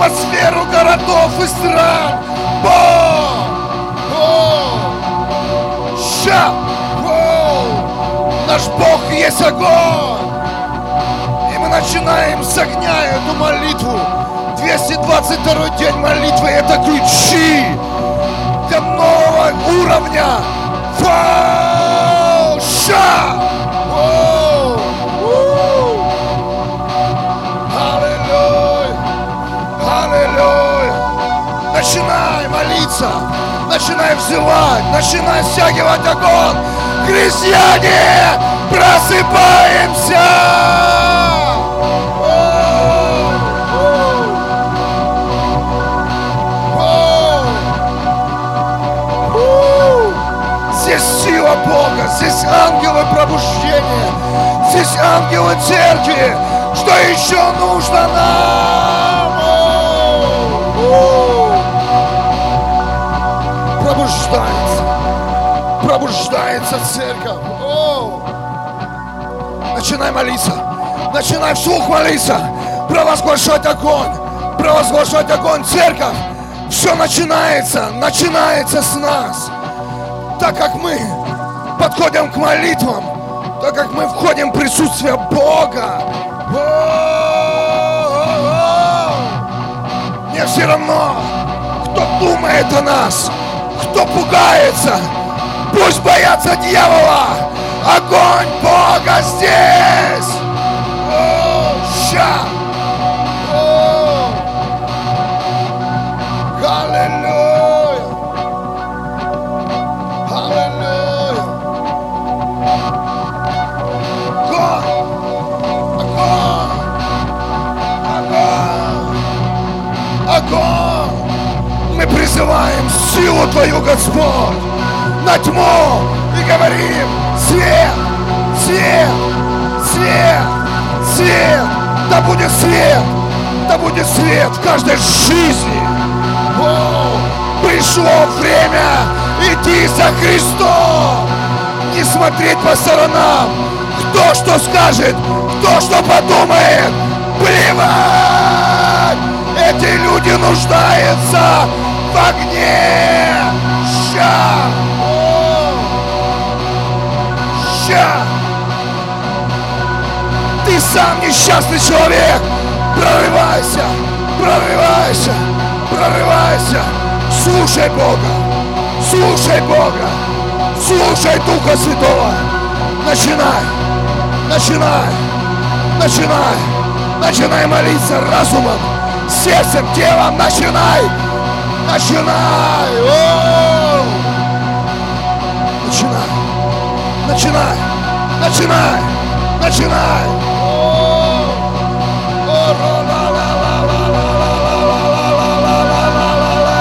атмосферу городов и стран! Бог! О! Ша! О! Наш Бог есть огонь! И мы начинаем с огня эту молитву. 222 день молитвы – это ключи для нового уровня. Вау! Ша! Начинай молиться, начинай взывать, начинай стягивать огонь. Крестьяне, просыпаемся! Здесь сила Бога, здесь ангелы пробуждения, здесь ангелы церкви. Что еще нужно нам? Воу! Пробуждается, пробуждается церковь. Воу! Начинай молиться, начинай вслух молиться, провозглашать огонь, провозглашать огонь, церковь. Все начинается, начинается с нас. Так как мы подходим к молитвам, так как мы входим в присутствие Бога, мне все равно, кто думает о нас, кто пугается, пусть боятся дьявола, огонь Бога здесь. О, ща. Силу Твою, Господь, на тьму и говорим свет, свет, свет, свет, да будет свет, да будет свет в каждой жизни. О, пришло время идти за Христом, не смотреть по сторонам, кто что скажет, кто что подумает, плевать! Эти люди нуждаются в огне! Ща! Ты сам несчастный человек! Прорывайся! Прорывайся! Прорывайся! Слушай Бога! Слушай Бога! Слушай Духа Святого! Начинай! Начинай! Начинай! Начинай молиться разумом, сердцем, телом! Начинай! Начинай! О!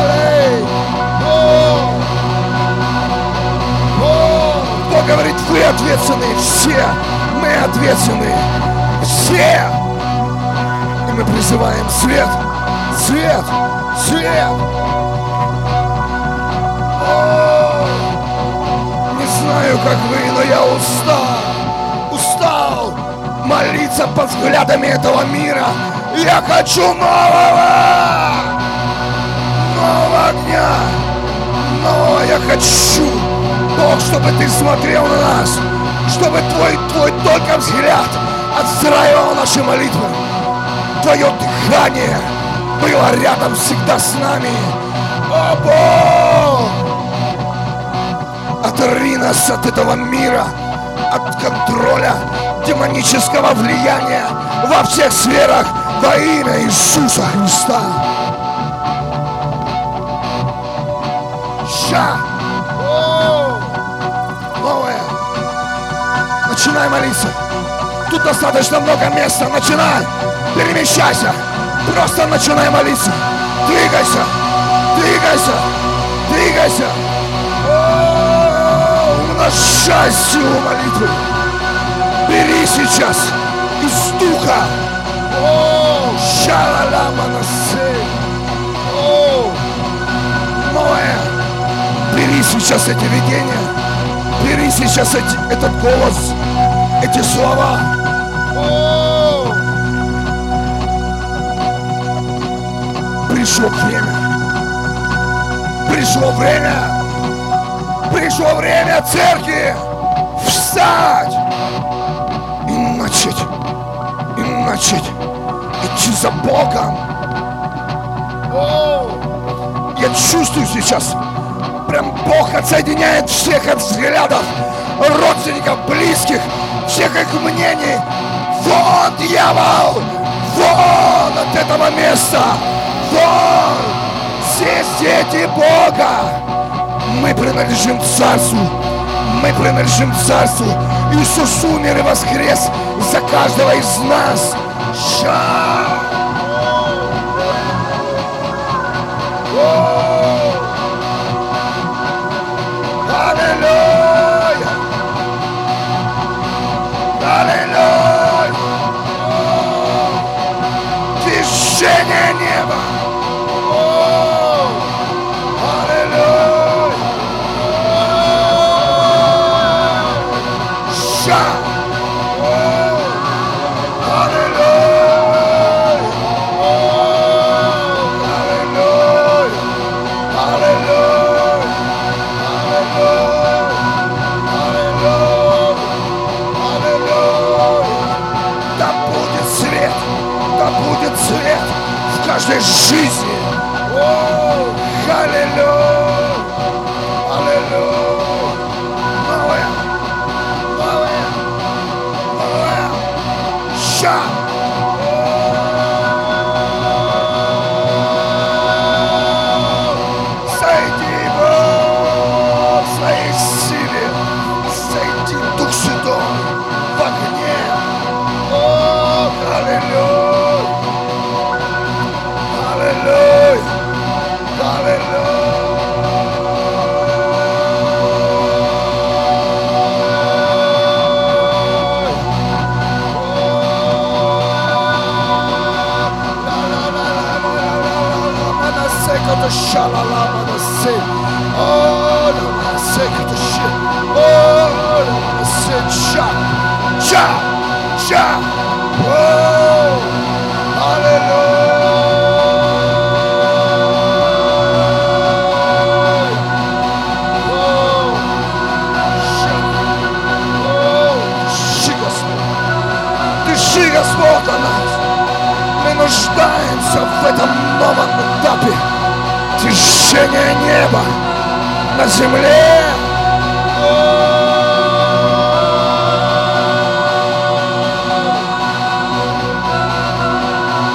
Лей. О! О! Кто говорит, вы ответственны? Все! Мы ответственны! Все! И мы призываем свет! Свет! Свет! О! Знаю, как вы, но я устал! Устал молиться под взглядами этого мира! Я хочу нового! Нового огня! Нового я хочу! Бог, чтобы ты смотрел на нас! Чтобы твой, твой только взгляд отстраивал наши молитвы! Твое дыхание было рядом всегда с нами! О, Бог! Оторви нас от этого мира, от контроля демонического влияния во всех сферах во имя Иисуса Христа. Ща! Новое! Начинай молиться! Тут достаточно много места. Начинай! Перемещайся! Просто начинай молиться! Двигайся! Двигайся! Двигайся! Умножай силу молитвы! Бери сейчас из духа! О, Шалаламанасы. О, Ноэ, бери сейчас эти видения, бери сейчас эти, этот голос, эти слова. О, пришло время. Пришло время. Пришло время церкви встать и начать, и начать идти за Богом. Я чувствую сейчас, прям Бог отсоединяет всех от взглядов, родственников, близких, всех их мнений. Вон, дьявол! Вон от этого места! Вон! Здесь дети Бога! Мы принадлежим Царству! Мы принадлежим Царству! Иисус умер и воскрес за каждого из нас! Ша! Аллилуйя! Аллилуйя! Движение неба! В каждой жизни. О, аллилуйя, в этом новом этапе движения неба на земле.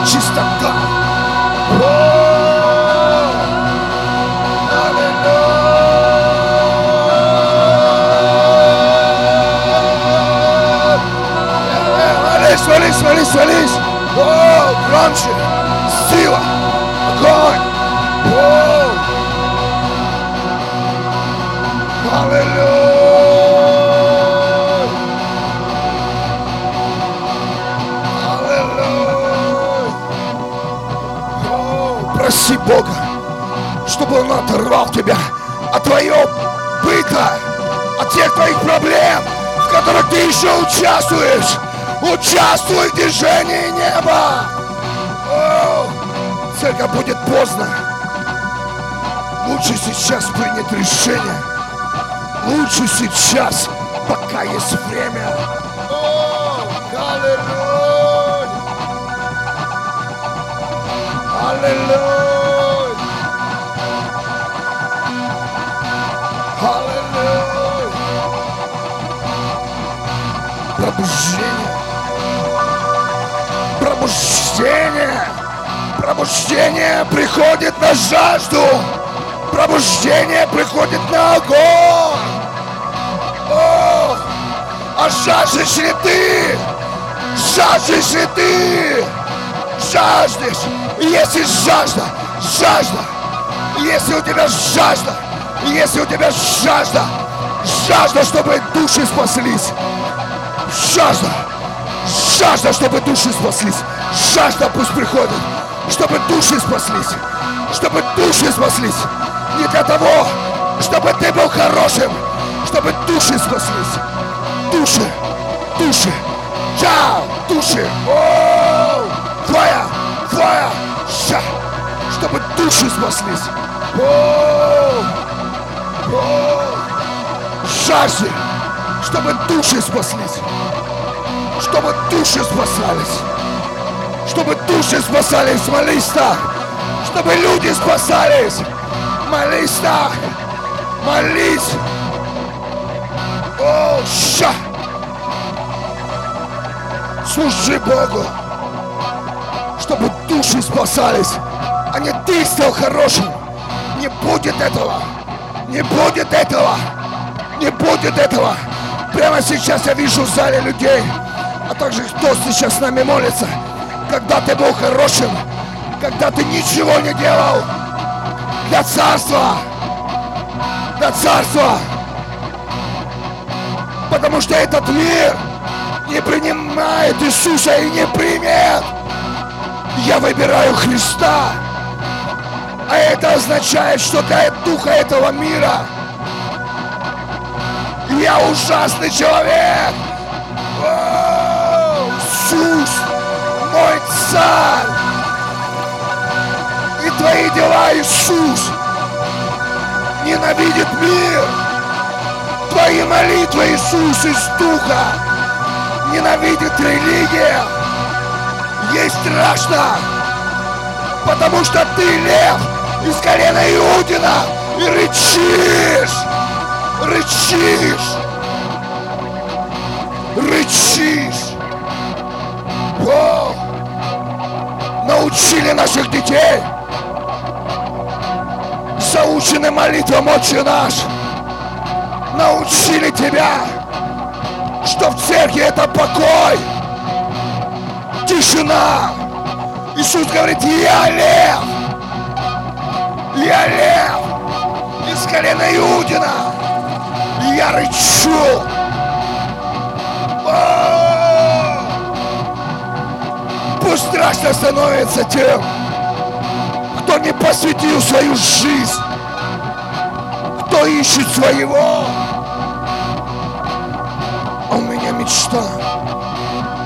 Чистота. Вались, вались, вались, вались. О, громче. Проси Бога, чтобы Он оторвал тебя от твоего быта, от тех твоих проблем, в которых ты еще участвуешь. Участвуй в движении неба. О, церковь будет поздно. Лучше сейчас принять решение. Лучше сейчас, пока есть время. О, аллилуйя. Аллилуйя. Пробуждение. Пробуждение. Пробуждение приходит на жажду. Пробуждение приходит на огонь. А жаждешь ли ты? Жаждешь ли ты? Жаждешь? Если жажда, жажда, если у тебя жажда, если у тебя жажда, жажда, чтобы души спаслись, жажда, жажда, чтобы души спаслись, Жажда пусть приходит, чтобы души спаслись, чтобы души спаслись. Не для того, чтобы ты был хорошим, чтобы души спаслись. Души, души, чао, души. О, твоя, твоя, ша, чтобы души спаслись. О, о, жажды, чтобы души спаслись, чтобы души спасались, чтобы души спасались, молись так, чтобы люди спасались, молись так, молись. Ша! Служи Богу, чтобы души спасались, а не ты стал хорошим. Не будет этого, не будет этого, не будет этого. Прямо сейчас я вижу в зале людей, а также кто сейчас с нами молится. Когда ты был хорошим, когда ты ничего не делал для царства, для царства. Потому что этот мир не принимает Иисуса и не примет. Я выбираю Христа. А это означает, что для духа этого мира я ужасный человек. О, Иисус, мой царь. И твои дела, Иисус, ненавидит мир. Твои молитвы, Иисус, из духа ненавидит религия. Ей страшно, потому что ты лев из колена Иудина и рычишь, рычишь, рычишь. О, научили наших детей заучены молитвам Отче наш. Научили тебя, что в церкви это покой, тишина. Иисус говорит, я лев, я лев из колена Иудина. Я рычу. Пусть страшно становится тем, кто не посвятил свою жизнь, кто ищет своего. Мечта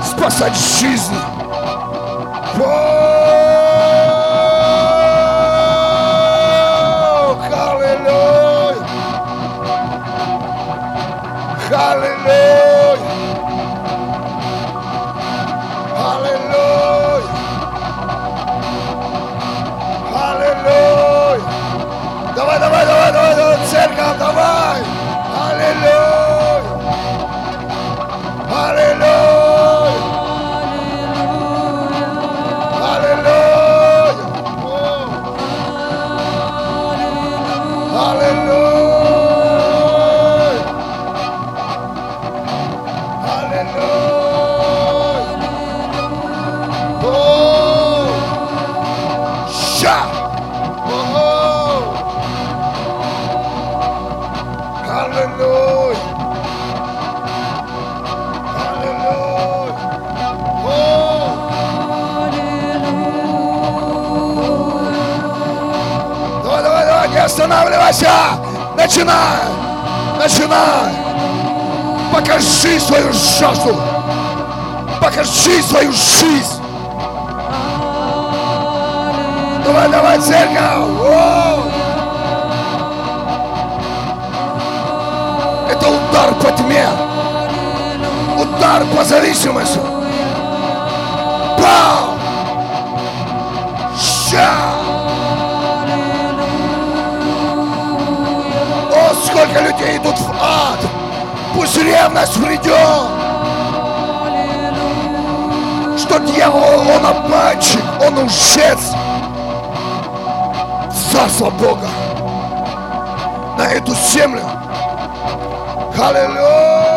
спасать жизни. Аллилуйя! Аллилуйя! Аллилуйя! Останавливайся! Начинай! Начинай! Покажи свою жажду! Покажи свою жизнь! Давай, давай, церковь! О! Это удар по тьме! Удар по зависимости! Пау! Ща! Сколько людей идут в ад! Пусть ревность придет! Что дьявол, он обманщик, он лжец! Царство Бога на эту землю! Аллилуйя!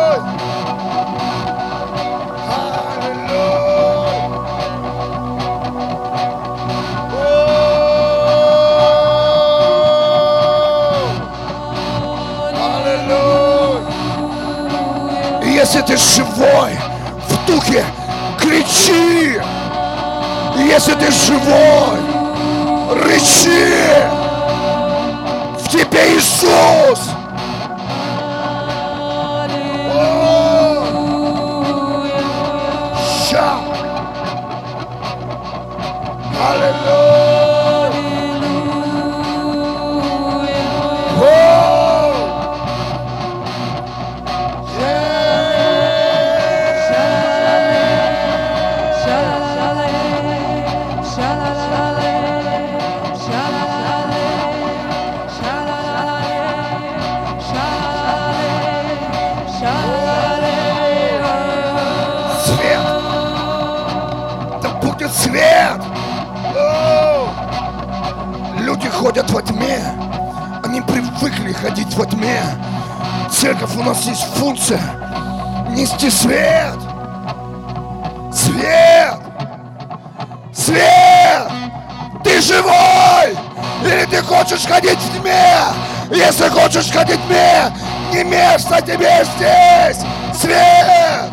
Если ты живой в духе, кричи! Если ты живой, рычи! В тебе Иисус! Ходить во тьме. Церковь у нас есть функция нести свет. Свет! Свет! Ты живой! Или ты хочешь ходить в тьме? Если хочешь ходить в тьме, не место тебе здесь! Свет!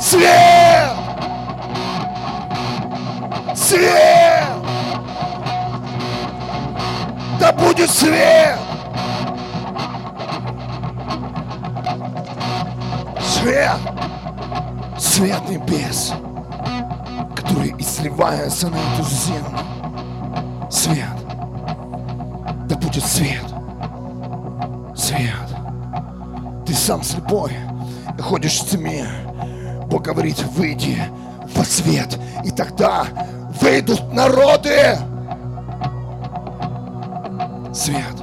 Свет! Свет! Будет свет! Свет! Свет небес, который изливается на эту землю. Свет! Да будет свет! Свет! Ты сам слепой и ходишь в тьме. Бог говорит, выйди во свет, и тогда выйдут народы. Свет.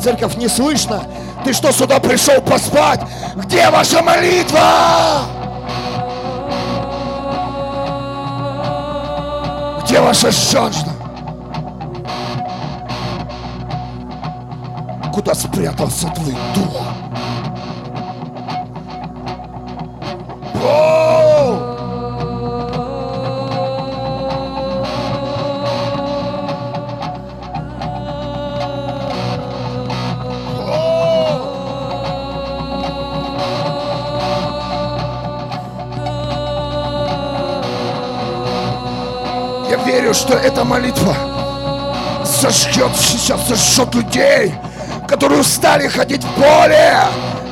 Церковь не слышно. Ты что, сюда пришел поспать? Где ваша молитва? Где ваша жажда? Куда спрятался твой дух? О! Верю, что эта молитва зажжет сейчас, зажжет людей, которые устали ходить в поле.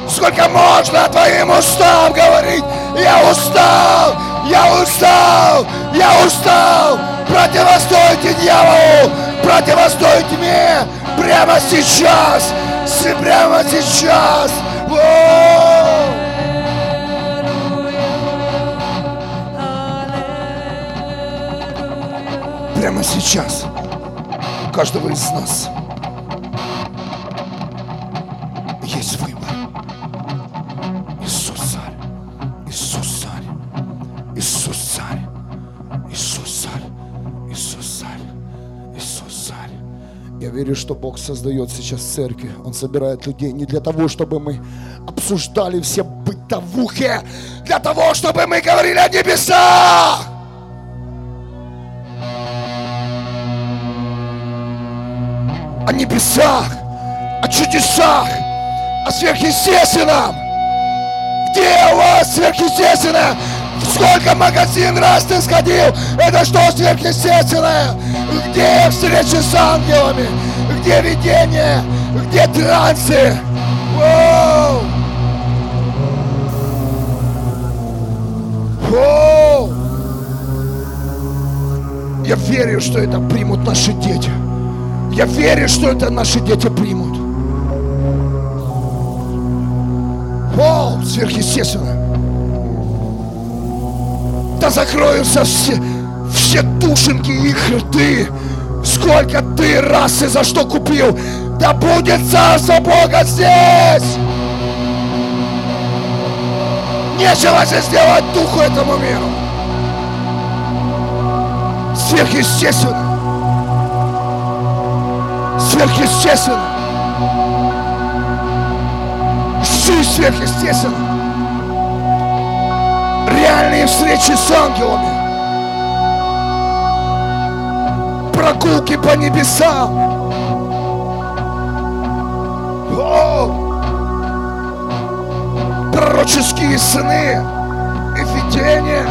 Сколько можно твоим устам говорить? Я устал, я устал, я устал. Противостойте дьяволу, противостойте мне прямо сейчас, прямо сейчас. Воу! Прямо сейчас у каждого из нас есть выбор. Иисус царь, Иисус царь, Иисус царь, Иисус царь, Иисус царь, Иисус царь. Я верю, что Бог создает сейчас церкви. Он собирает людей не для того, чтобы мы обсуждали все бытовухи, для того, чтобы мы говорили о небесах. О небесах, о чудесах, о сверхъестественном. Где у вас сверхъестественное? Сколько магазин раз ты сходил? Это что сверхъестественное? Где встречи с ангелами? Где видение? Где трансы? Воу! Воу! Я верю, что это примут наши дети. Я верю, что это наши дети примут. О, сверхъестественно. Да закроются все, все душеньки их рты. Сколько ты раз и за что купил. Да будет царство Бога здесь. Нечего же сделать духу этому миру. Сверхъестественно сверхъестественно. Жизнь сверхъестественно. Реальные встречи с ангелами. Прогулки по небесам. О! Пророческие сны и рождения.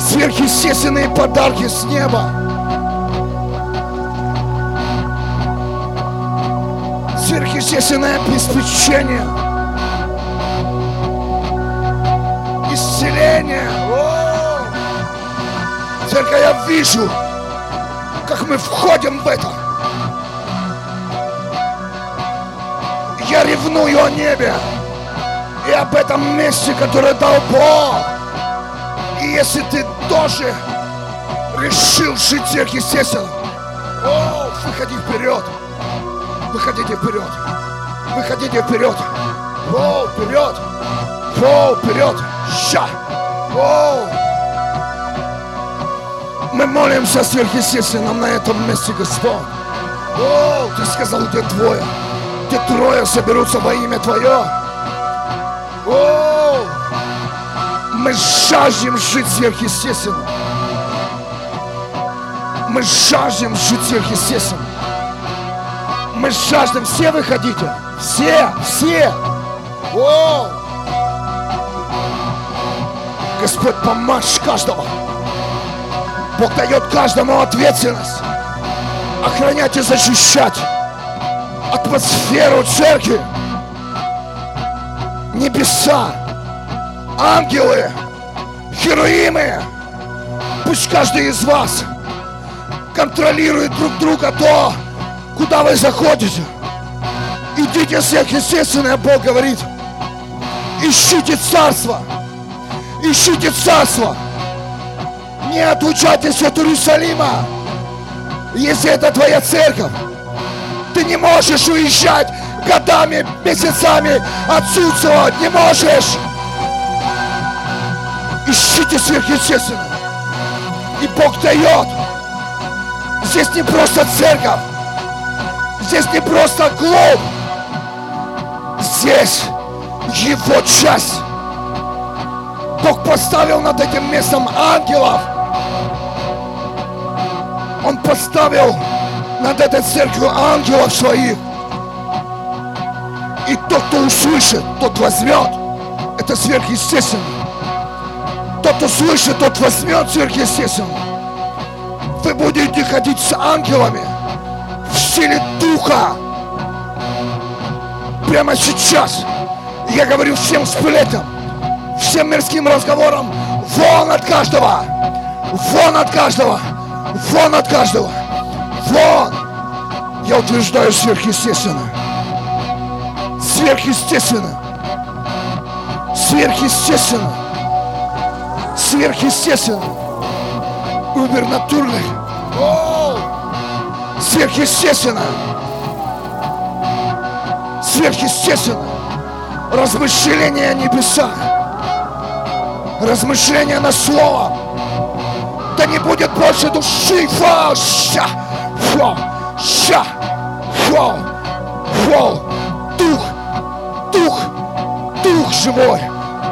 Сверхъестественные подарки с неба. Сверхъестественное обеспечение. Исцеление. О! Только я вижу, как мы входим в это. Я ревную о небе и об этом месте, которое дал Бог. И если ты тоже решил жить сверхъестественно, выходи вперед. Выходите вперед. Выходите вперед. О, вперед. О, вперед. Ща. О. Мы молимся сверхъестественном на этом месте, Господь. О, ты сказал, где двое, где трое соберутся во имя Твое. О, мы жаждем жить сверхъестественно. Мы жаждем жить сверхъестественно. Мы жаждем. Все выходите. Все, все. О! Господь, помажь каждого. Бог дает каждому ответственность. Охранять и защищать атмосферу церкви. Небеса, ангелы, хероимы. Пусть каждый из вас контролирует друг друга то, куда вы заходите. Идите сверхъестественное, Бог говорит. Ищите царство. Ищите царство. Не отлучайтесь от Иерусалима. Если это твоя церковь, ты не можешь уезжать годами, месяцами, отсутствовать. Не можешь. Ищите сверхъестественно. И Бог дает. Здесь не просто церковь. Здесь не просто клуб. Здесь его часть. Бог поставил над этим местом ангелов. Он поставил над этой церковью ангелов своих. И тот, кто услышит, тот возьмет. Это сверхъестественно. Тот, кто слышит, тот возьмет сверхъестественно. Вы будете ходить с ангелами силе Духа. Прямо сейчас я говорю всем сплетам, всем мирским разговорам, вон от каждого, вон от каждого, вон от каждого, вон. Я утверждаю сверхъестественно. Сверхъестественно. Сверхъестественно. Сверхъестественно. Убернатурный. Сверхъестественно. Сверхъестественно. Размышления о небесах. Размышления на слово. Да не будет больше души. Фа, ша, фа, ша, фа, фа. Дух, дух, дух живой.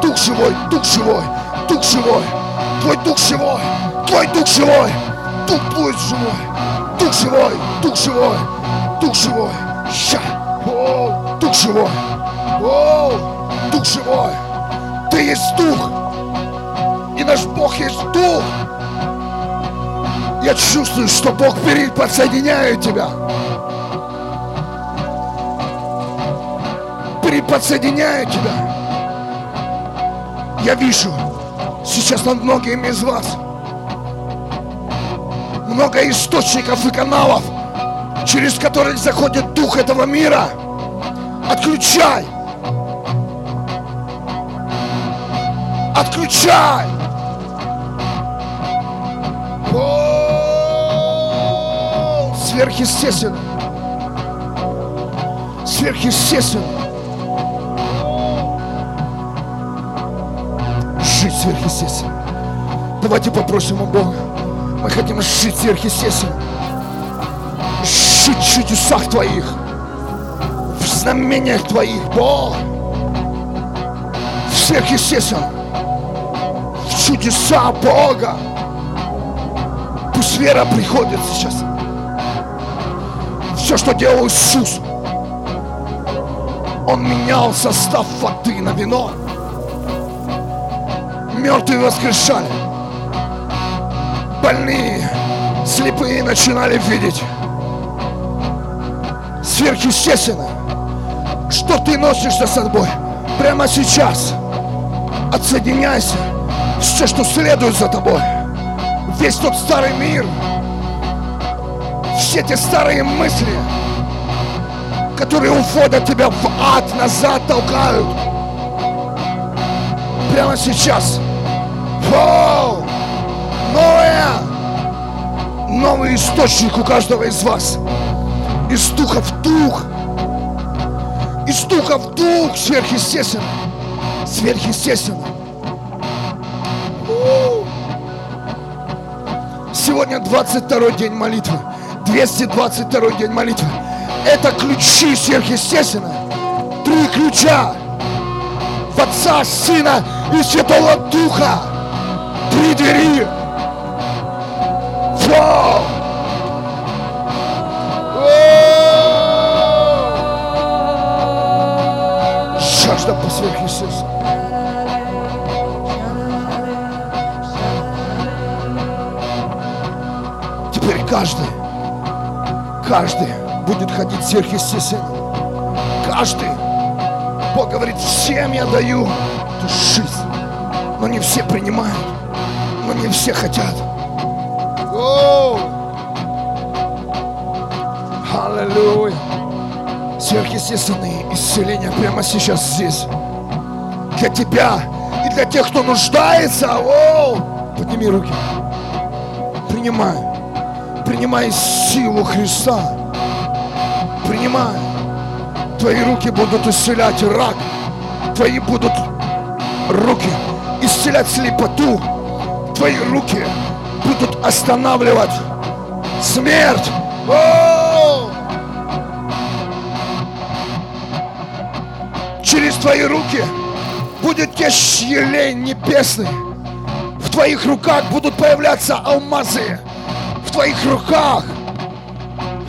Дух живой, дух живой, дух живой. Твой дух живой, твой дух живой. Дух будет живой. Дух живой, дух живой, дух живой. Ща. О, дух живой. О, дух живой. Ты есть дух. И наш Бог есть дух. Я чувствую, что Бог перед подсоединяет тебя. Переподсоединяет тебя. Я вижу сейчас над многими из вас много источников и каналов, через которые заходит дух этого мира. Отключай! Отключай! О, Сверхъестественно. Сверхъестественно. Жить сверхъестественно. Давайте попросим у Бога. Мы хотим жить сверхъестественно. Жить в чудесах Твоих. В знамениях Твоих, Бог. Сверхъестественно. В чудеса Бога. Пусть вера приходит сейчас. Все, что делал Иисус. Он менял состав воды на вино. мертвые воскрешали. Больные, слепые начинали видеть. Сверхъестественно, что ты носишь за собой прямо сейчас. Отсоединяйся все, что следует за тобой. Весь тот старый мир, все те старые мысли, которые уводят тебя в ад, назад толкают. Прямо сейчас. Вау! Новый источник у каждого из вас. Из духа в дух. Из духа в дух сверхъестественно. Сверхъестественно. Сегодня 22 день молитвы. 222 день молитвы. Это ключи сверхъестественно. Три ключа. В Отца, Сына и Святого Духа. Три двери. По сверхъестественному. Теперь каждый, каждый будет ходить сверхъестественно. Каждый. Бог говорит, всем я даю эту жизнь. Но не все принимают, но не все хотят. Оу! Аллилуйя! Сверхъестественные исцеления прямо сейчас здесь. Для тебя и для тех, кто нуждается. Оу! Подними руки. Принимай. Принимай силу Христа. Принимай. Твои руки будут исцелять рак. Твои будут руки исцелять слепоту. Твои руки будут останавливать смерть. О! Через твои руки будет течь елей небесный. В твоих руках будут появляться алмазы. В твоих руках.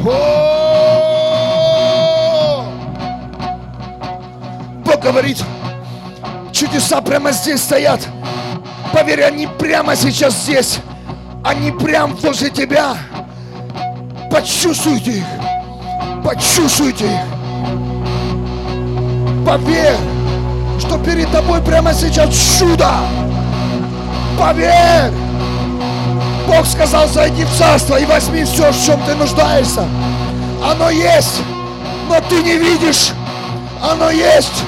О! Бог говорит, чудеса прямо здесь стоят. Поверь, они прямо сейчас здесь. Они прямо возле тебя. Почувствуйте их. Почувствуйте их. Поверь, перед тобой прямо сейчас чудо. Поверь. Бог сказал, зайди в царство и возьми все, в чем ты нуждаешься. Оно есть, но ты не видишь. Оно есть,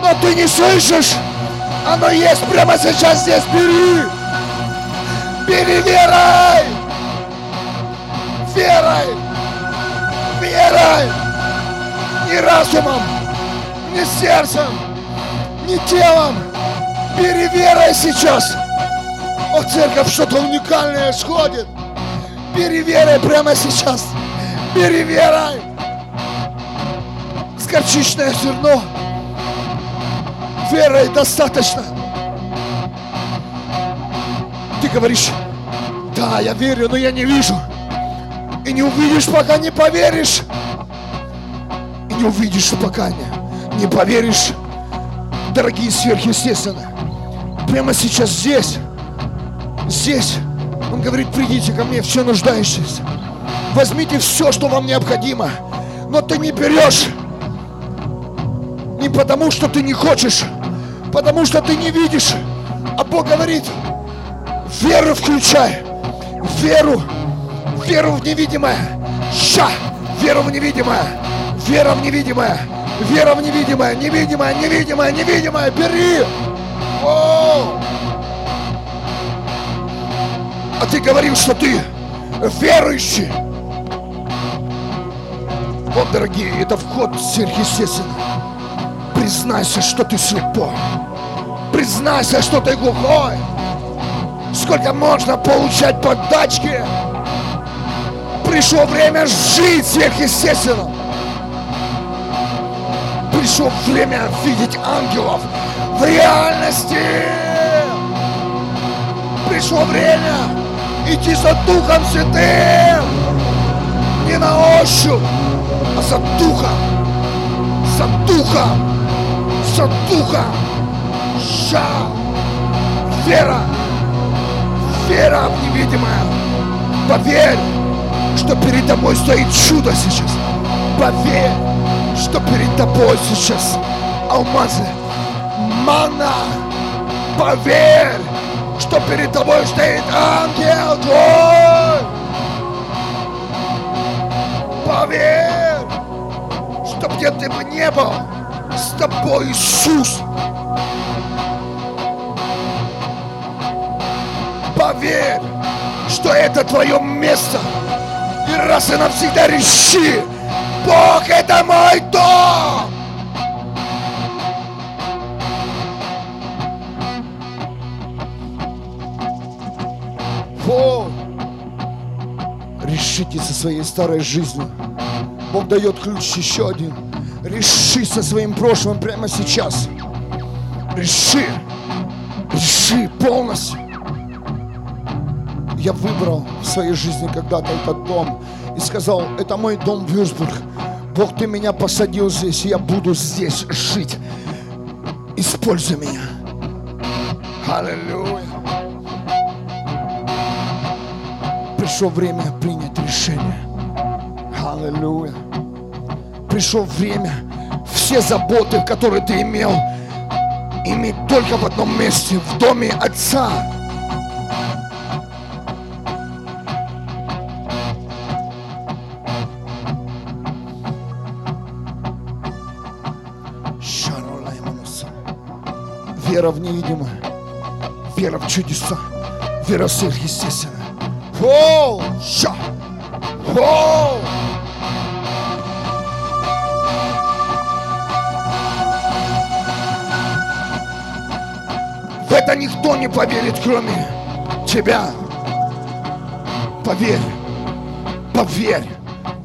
но ты не слышишь. Оно есть прямо сейчас здесь. Бери. Бери верой. Верой. Верой. Не разумом, не сердцем, не телом. Бери верой сейчас. О, церковь, что-то уникальное сходит. Бери верой прямо сейчас. Бери верой. С зерно. Верой достаточно. Ты говоришь, да, я верю, но я не вижу. И не увидишь, пока не поверишь. И не увидишь, пока не, не поверишь. Дорогие сверхъестественно. Прямо сейчас здесь. Здесь. Он говорит, придите ко мне, все нуждающиеся. Возьмите все, что вам необходимо. Но ты не берешь. Не потому, что ты не хочешь, потому что ты не видишь. А Бог говорит, веру включай. Веру. Веру в невидимое. Ща. Веру в невидимое. Вера в невидимое. Вера в невидимое. Невидимое, невидимое, невидимое. Бери. О! А ты говорил, что ты верующий. Вот, дорогие, это вход сверхъестественный. Признайся, что ты слепой. Признайся, что ты глухой. Сколько можно получать подачки? Пришло время жить сверхъестественно. Пришло время видеть ангелов в реальности. Пришло время идти за Духом Святым. Не на ощупь, а за Духом. За Духом. За Духом. Ша. Вера. Вера в невидимое. Поверь, что перед тобой стоит чудо сейчас. Поверь, что перед тобой сейчас алмазы, мана. Поверь, что перед тобой стоит ангел твой. Поверь, что где ты бы не был, с тобой Иисус. Поверь, что это твое место. И раз и навсегда реши, Бог это мой дом. Фу. Решите со своей старой жизнью. Бог дает ключ еще один. Реши со своим прошлым прямо сейчас. Реши. Реши полностью. Я выбрал в своей жизни когда-то этот дом и сказал, это мой дом Вюрсбург. Бог, ты меня посадил здесь, и я буду здесь жить. Используй меня. Аллилуйя. Пришло время принять решение. Аллилуйя. Пришло время все заботы, которые ты имел, иметь только в одном месте, в доме Отца. Вера в невидимое, вера в чудеса, вера в сверхъестественное. Воу! Ша! Воу! В это никто не поверит, кроме тебя. Поверь, поверь.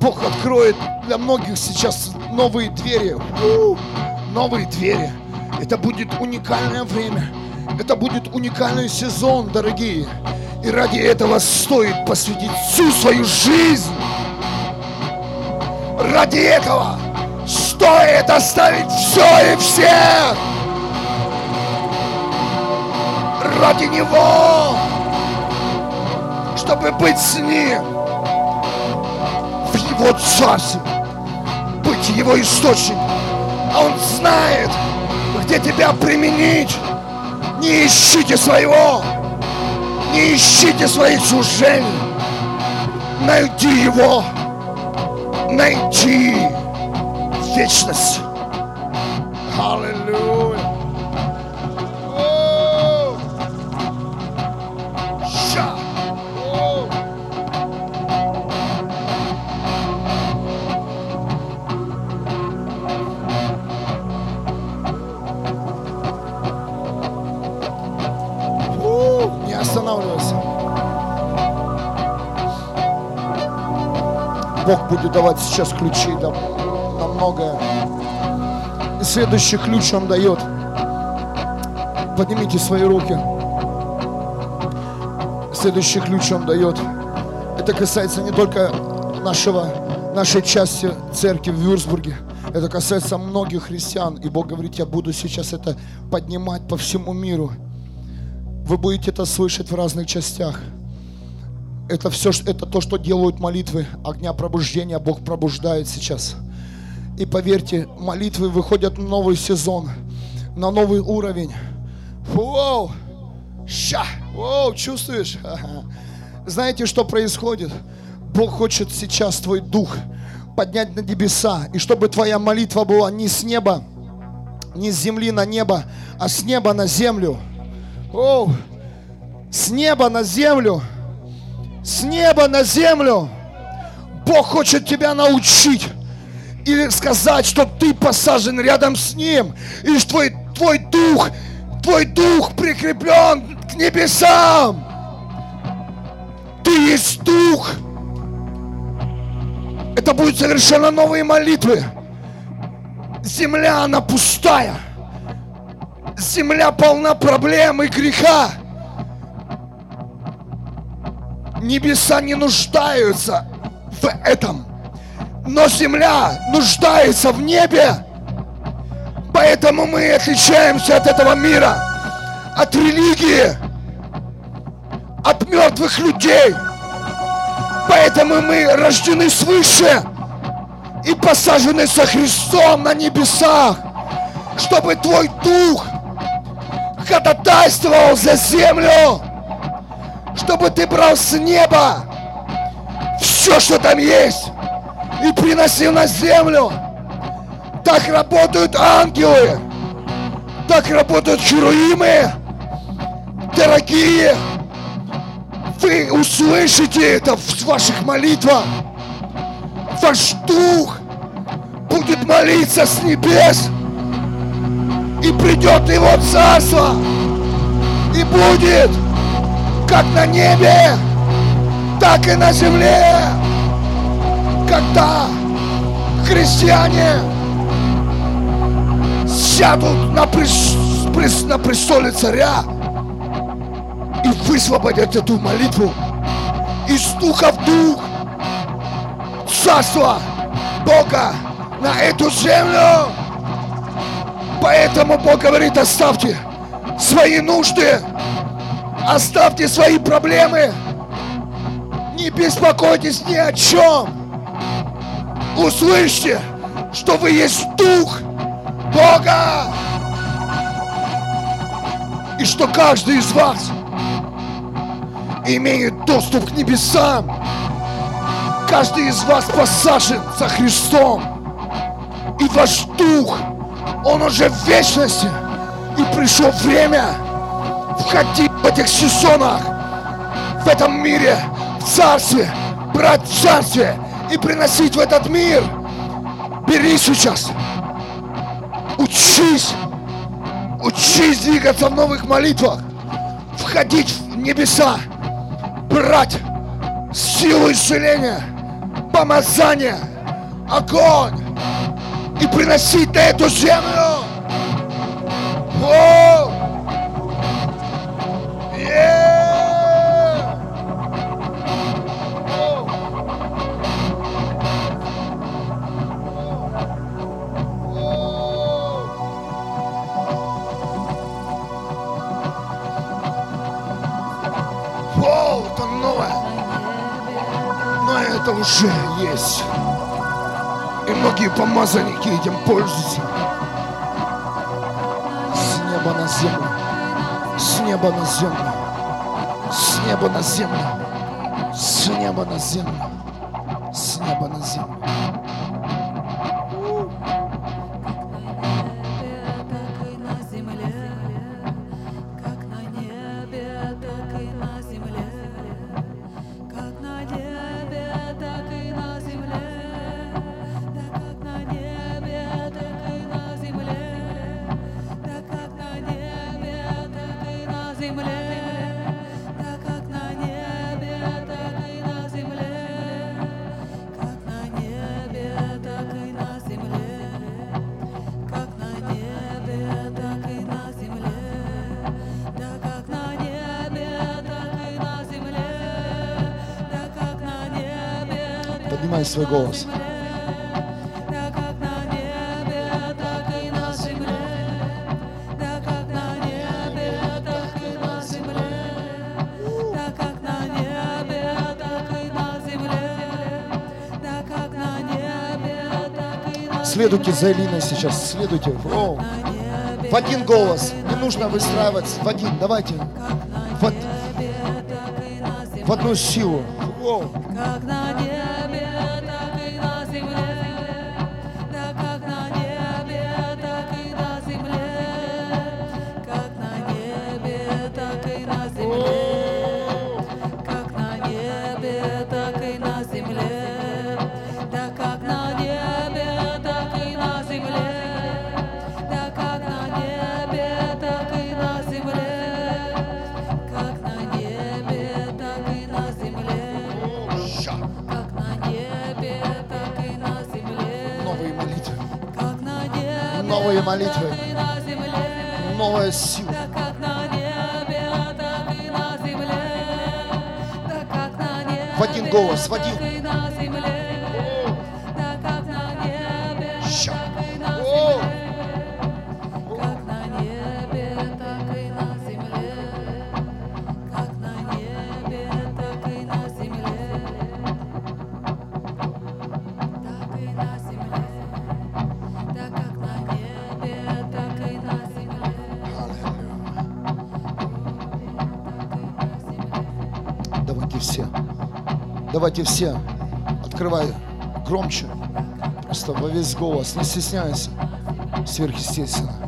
Бог откроет для многих сейчас новые двери. У, новые двери. Это будет уникальное время. Это будет уникальный сезон, дорогие. И ради этого стоит посвятить всю свою жизнь. Ради этого стоит оставить все и всех. Ради Него, чтобы быть с Ним в Его Царстве, быть Его источником. А Он знает, где тебя применить. Не ищите своего, не ищите своих сужений. Найди его. Найди вечность. Аллилуйя. Бог будет давать сейчас ключи да, на многое. И следующий ключ Он дает. Поднимите свои руки. Следующий ключ Он дает. Это касается не только нашего, нашей части церкви в Вюрсбурге. Это касается многих христиан. И Бог говорит, я буду сейчас это поднимать по всему миру. Вы будете это слышать в разных частях. Это все, это то, что делают молитвы огня пробуждения. Бог пробуждает сейчас. И поверьте, молитвы выходят на новый сезон, на новый уровень. Воу! Ща! Воу, чувствуешь? Знаете, что происходит? Бог хочет сейчас твой дух поднять на небеса, и чтобы твоя молитва была не с неба, не с земли на небо, а с неба на землю. Оу! С неба на землю. С неба на землю. Бог хочет тебя научить или сказать, что ты посажен рядом с Ним, и что твой, твой дух, твой дух прикреплен к небесам. Ты есть дух. Это будут совершенно новые молитвы. Земля, она пустая. Земля полна проблем и греха. Небеса не нуждаются в этом. Но земля нуждается в небе. Поэтому мы отличаемся от этого мира, от религии, от мертвых людей. Поэтому мы рождены свыше и посажены со Христом на небесах, чтобы Твой Дух ходатайствовал за землю, чтобы Ты брал с неба все, что там есть, и приносил на землю. Так работают ангелы, так работают херуимы, дорогие. Вы услышите это в ваших молитвах. Ваш дух будет молиться с небес. И придет его царство. И будет как на небе, так и на земле. Когда христиане сядут на, прес, на престоле царя, и высвободят эту молитву из духа в дух царства Бога на эту землю. Поэтому Бог говорит, оставьте свои нужды, оставьте свои проблемы, не беспокойтесь ни о чем. Услышьте, что вы есть Дух Бога. И что каждый из вас – имеет доступ к небесам. Каждый из вас посажен за Христом. И ваш дух, он уже в вечности. И пришло время входить в этих сезонах, в этом мире, в царстве, брать в царстве и приносить в этот мир. Бери сейчас. Учись. Учись двигаться в новых молитвах. Входить в небеса брать силу исцеления, помазание, огонь и приносить на эту землю. О! Уже есть. И многие помазанники этим пользуются. С неба на землю. С неба на землю. С неба на землю. С неба на землю. С неба на землю. Свой голос. Следуйте за Элиной сейчас, следуйте. О, в один голос. Не нужно выстраивать в один. Давайте. В, в одну силу. О. новые молитвы, новая сила. В один голос, в один. Давайте все, открывай громче, просто во весь голос, не стесняйся, сверхъестественно.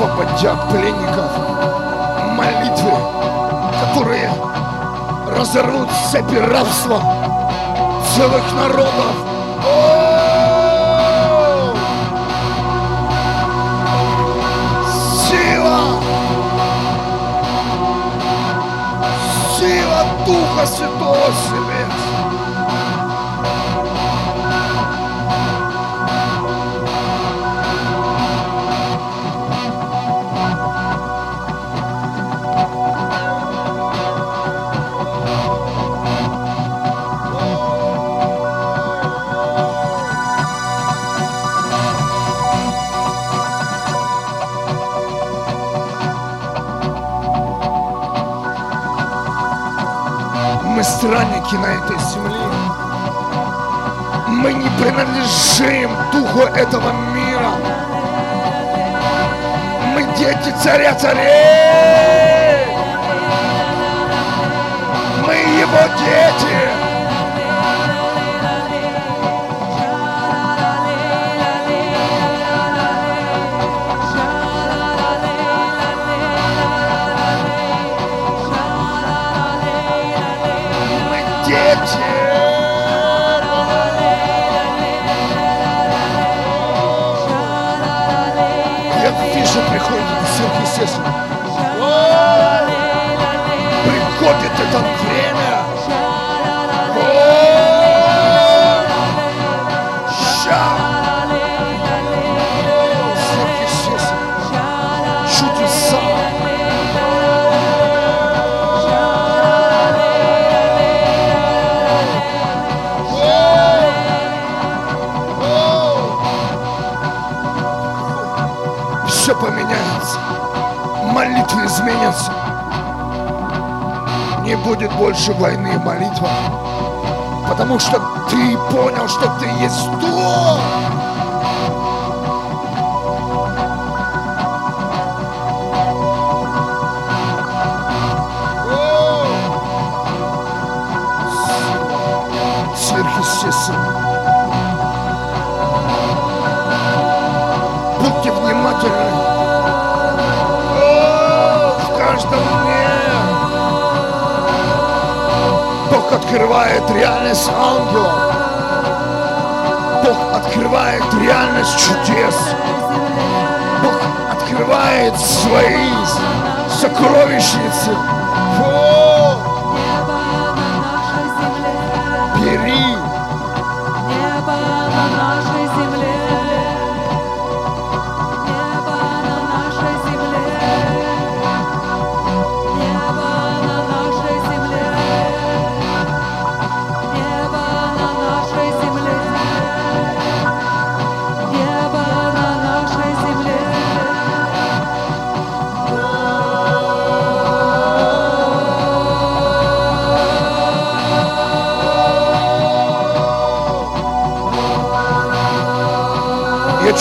Освободят пленников. Молитвы, которые разорвут цепи рабства целых народов. Сила! Сила Духа Святого Света! Странники на этой земле. Мы не принадлежим духу этого мира. Мы дети царя царей. Мы его дети. Изменится. Не будет больше войны и молитва. Потому что ты понял, что ты есть то, сверхъестественно. Открывает реальность ангелов. Бог открывает реальность чудес. Бог открывает свои сокровищницы. О!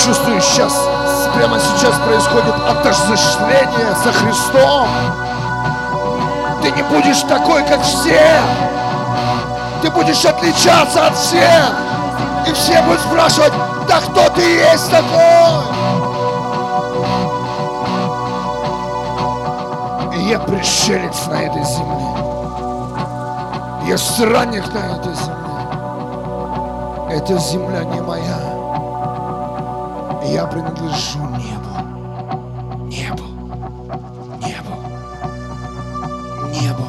Чувствую сейчас, прямо сейчас происходит отождествление со Христом. Ты не будешь такой, как все. Ты будешь отличаться от всех. И все будут спрашивать, да кто ты есть такой? Я пришелец на этой земле. Я странник на этой земле. Эта земля не моя. Я принадлежу небу. Небу. Небу. Небу.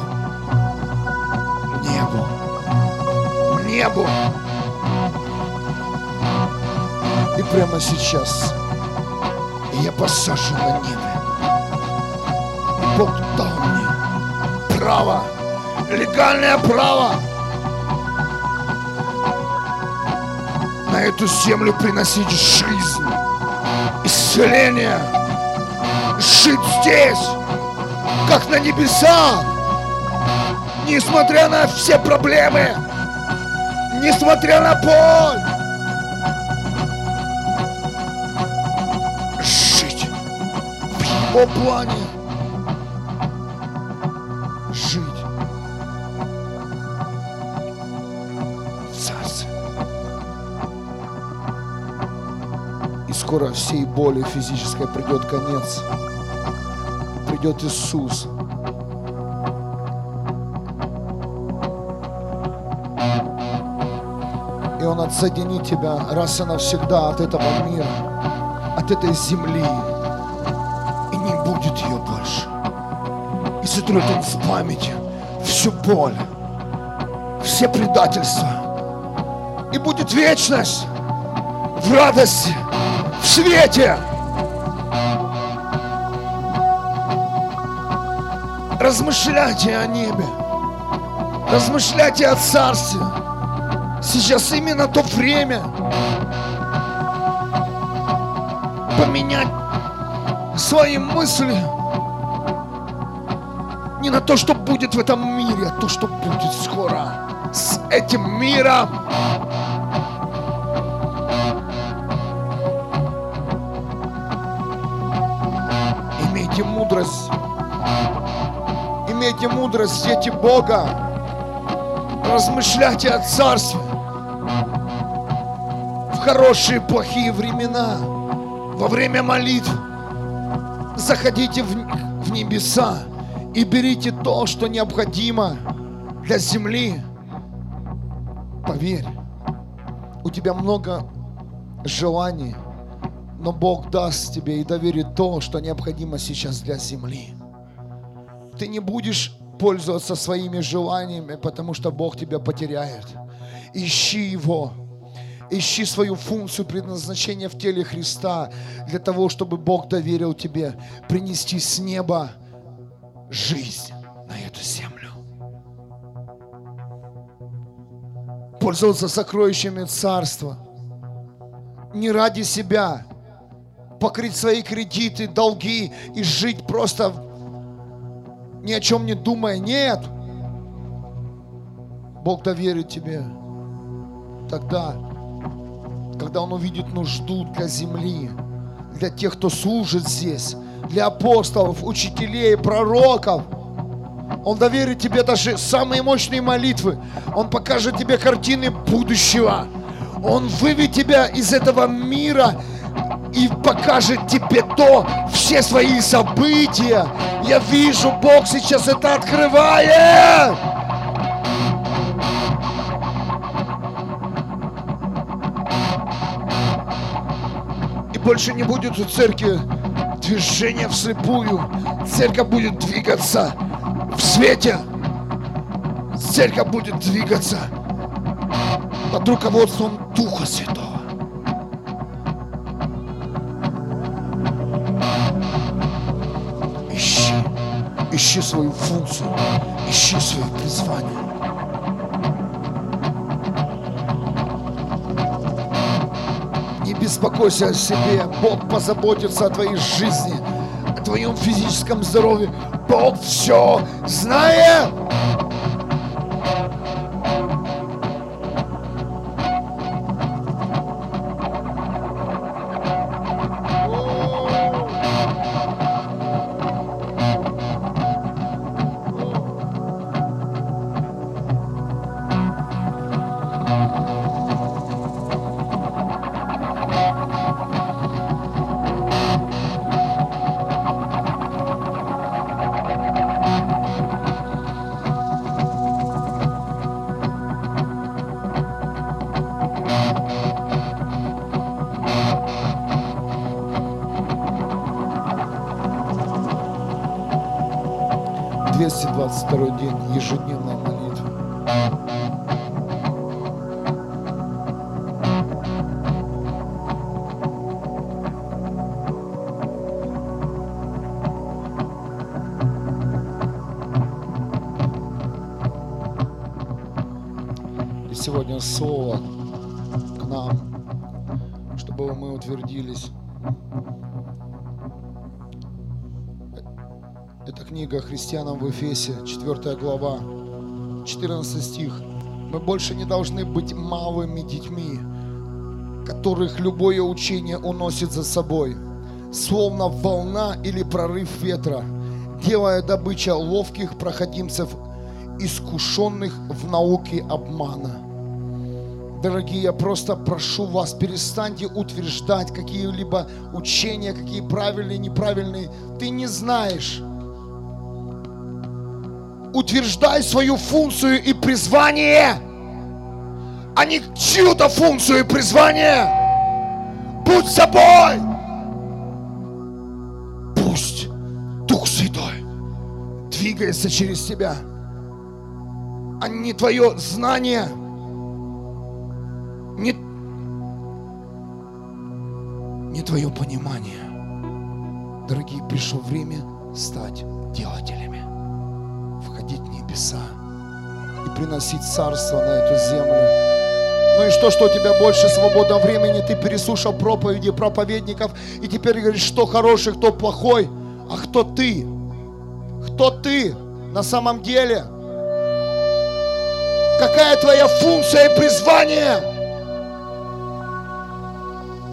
Небу. Небу. И прямо сейчас я посажен на небе. Бог дал мне право, легальное право на эту землю приносить жизнь, исцеление, жить здесь, как на небесах, несмотря на все проблемы, несмотря на боль. Жить в его плане. Скоро всей боли физической придет конец. Придет Иисус. И Он отсоединит тебя раз и навсегда от этого мира, от этой земли. И не будет ее больше. И сотрет Он с памяти всю боль, все предательства. И будет вечность в радости, в свете. Размышляйте о небе. Размышляйте о Царстве. Сейчас именно то время поменять свои мысли не на то, что будет в этом мире, а то, что будет скоро с этим миром. Имейте мудрость. Имейте мудрость, дети Бога. Размышляйте о Царстве. В хорошие и плохие времена. Во время молитв. Заходите в, в небеса и берите то, что необходимо для земли. Поверь, у тебя много желаний, но Бог даст тебе и доверит то, что необходимо сейчас для земли. Ты не будешь пользоваться своими желаниями, потому что Бог тебя потеряет. Ищи Его. Ищи свою функцию предназначения в теле Христа для того, чтобы Бог доверил тебе принести с неба жизнь на эту землю. Пользоваться сокровищами царства. Не ради себя. Покрыть свои кредиты, долги и жить просто ни о чем не думая. Нет. Бог доверит тебе тогда, когда Он увидит нужду для земли, для тех, кто служит здесь, для апостолов, учителей, пророков. Он доверит тебе даже самые мощные молитвы. Он покажет тебе картины будущего. Он выведет тебя из этого мира и покажет тебе то, все свои события. Я вижу, Бог сейчас это открывает. И больше не будет у церкви движения вслепую. Церковь будет двигаться в свете. Церковь будет двигаться под руководством Духа Святого. Ищи свою функцию, ищи свое призвание. Не беспокойся о себе, Бог позаботится о твоей жизни, о твоем физическом здоровье. Бог все знает. 222 книга христианам в Эфесе, 4 глава, 14 стих. Мы больше не должны быть малыми детьми, которых любое учение уносит за собой, словно волна или прорыв ветра, делая добыча ловких проходимцев, искушенных в науке обмана. Дорогие, я просто прошу вас, перестаньте утверждать какие-либо учения, какие правильные, неправильные. Ты не знаешь. Утверждай свою функцию и призвание, а не чью-то функцию и призвание. Будь собой. Пусть Дух Святой двигается через тебя, а не твое знание – не, не твое понимание. Дорогие, пришло время стать делателями, входить в небеса и приносить царство на эту землю. Ну и что, что у тебя больше свободного времени, ты переслушал проповеди проповедников, и теперь говоришь, что хороший, кто плохой, а кто ты? Кто ты на самом деле? Какая твоя функция и призвание?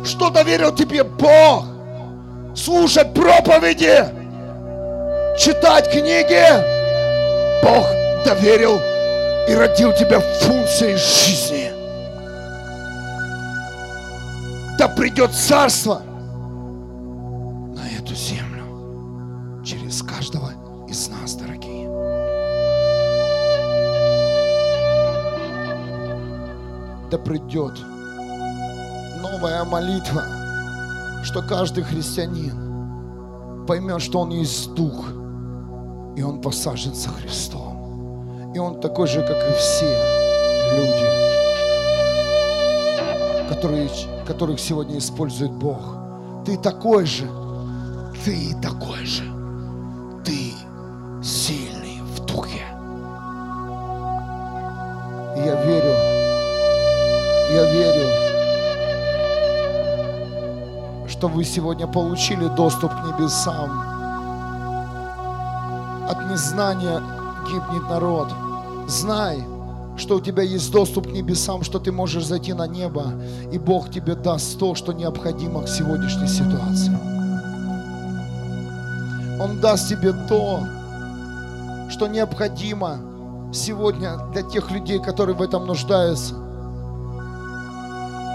Что доверил тебе Бог? Слушать проповеди, читать книги. Бог доверил и родил тебя функцией жизни. Да придет царство на эту землю через каждого из нас, дорогие. Да придет новая молитва, что каждый христианин поймет, что он есть Дух, и он посажен со Христом. И он такой же, как и все люди, которые, которых сегодня использует Бог. Ты такой же, ты такой же, ты сильный в Духе. И я верю, я верю, что вы сегодня получили доступ к небесам. От незнания гибнет народ. Знай, что у тебя есть доступ к небесам, что ты можешь зайти на небо, и Бог тебе даст то, что необходимо к сегодняшней ситуации. Он даст тебе то, что необходимо сегодня для тех людей, которые в этом нуждаются.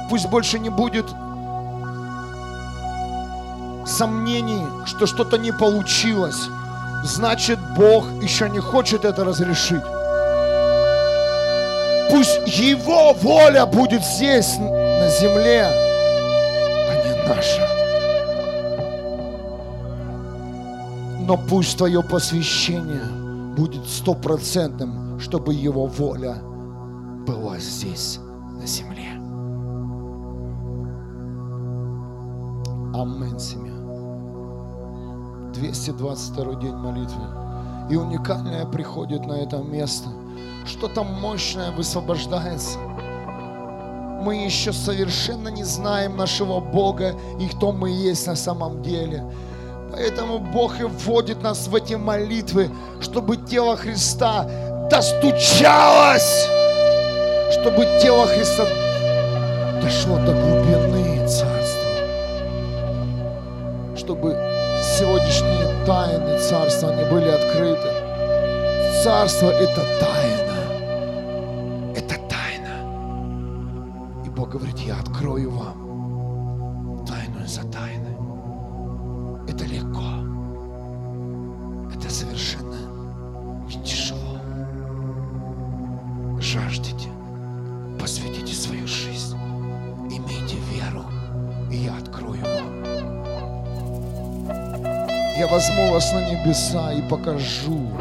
Пусть больше не будет сомнений, что что-то не получилось, значит Бог еще не хочет это разрешить. Пусть Его воля будет здесь, на земле, а не наша. Но пусть твое посвящение будет стопроцентным, чтобы Его воля была здесь, на земле. Аминь, семья. 222 день молитвы. И уникальное приходит на это место. Что-то мощное высвобождается. Мы еще совершенно не знаем нашего Бога и кто мы есть на самом деле. Поэтому Бог и вводит нас в эти молитвы, чтобы тело Христа достучалось, чтобы тело Христа дошло до глубины Царства, чтобы сегодняшние тайны Царства, они были открыты. Царство – это тайна. Это тайна. И Бог говорит, я открою вам тайну за тайны. Это легко. Это совершенно не тяжело. Жаждите, посвятите свою жизнь, я возьму вас на небеса и покажу.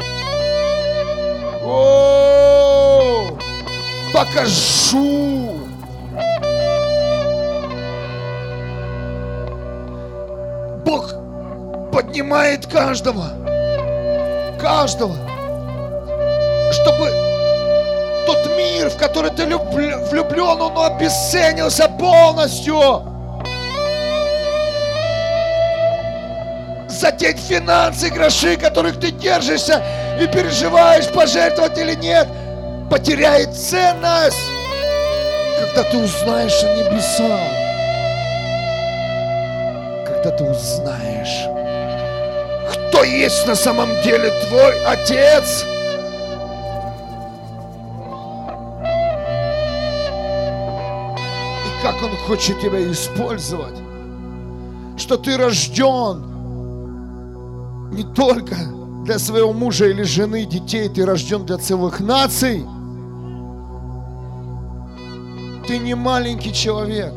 Покажу. Бог поднимает каждого, каждого, чтобы тот мир, в который ты влюблен, он обесценился полностью. За те финансы, гроши, которых ты держишься и переживаешь, пожертвовать или нет, потеряет ценность, когда ты узнаешь о небесах. Когда ты узнаешь, кто есть на самом деле твой Отец – как Он хочет тебя использовать. Что ты рожден не только для своего мужа или жены, детей, ты рожден для целых наций. Ты не маленький человек.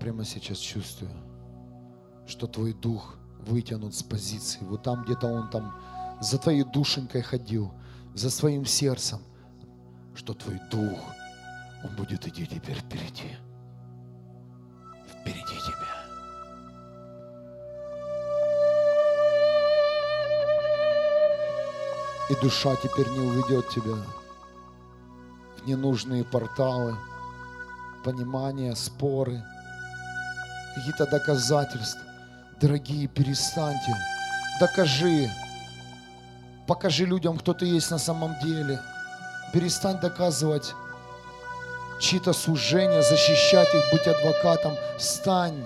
Прямо сейчас чувствую, что твой дух вытянут с позиции. Вот там где-то он там за твоей душенькой ходил, за своим сердцем, что твой дух, он будет идти теперь впереди. Впереди тебя. И душа теперь не уведет тебя в ненужные порталы, понимания, споры – какие-то доказательства. Дорогие, перестаньте. Докажи. Покажи людям, кто ты есть на самом деле. Перестань доказывать чьи-то служения, защищать их, быть адвокатом. Стань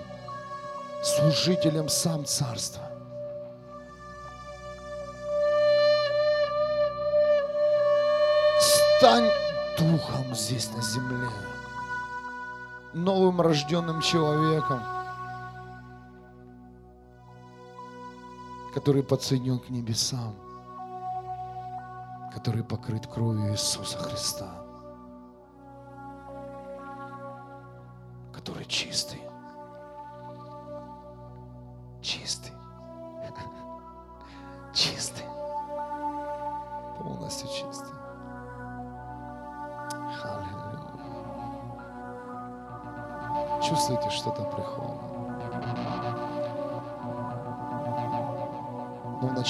служителем сам царства. Стань духом здесь на земле, новым рожденным человеком – который подсоединен к небесам, который покрыт кровью Иисуса Христа, который чистый, чистый,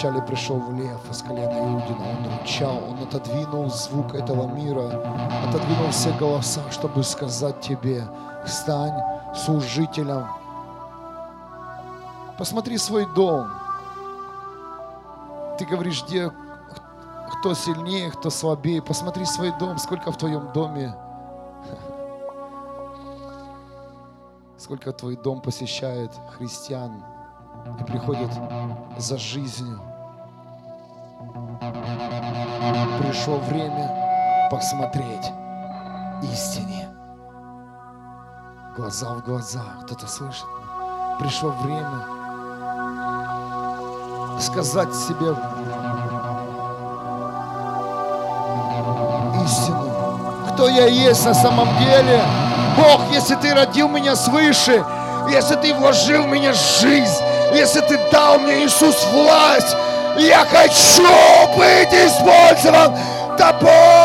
вначале пришел лев из колена Иудина, он рычал, он отодвинул звук этого мира, отодвинул все голоса, чтобы сказать тебе, стань служителем. Посмотри свой дом. Ты говоришь, где кто сильнее, кто слабее. Посмотри свой дом, сколько в твоем доме. Сколько твой дом посещает христиан и приходят за жизнью. Пришло время посмотреть истине. Глаза в глаза. Кто-то слышит? Пришло время сказать себе истину. Кто я есть на самом деле? Бог, если ты родил меня свыше, если ты вложил в меня жизнь, если ты дал мне, Иисус, власть, я хочу быть использован тобой.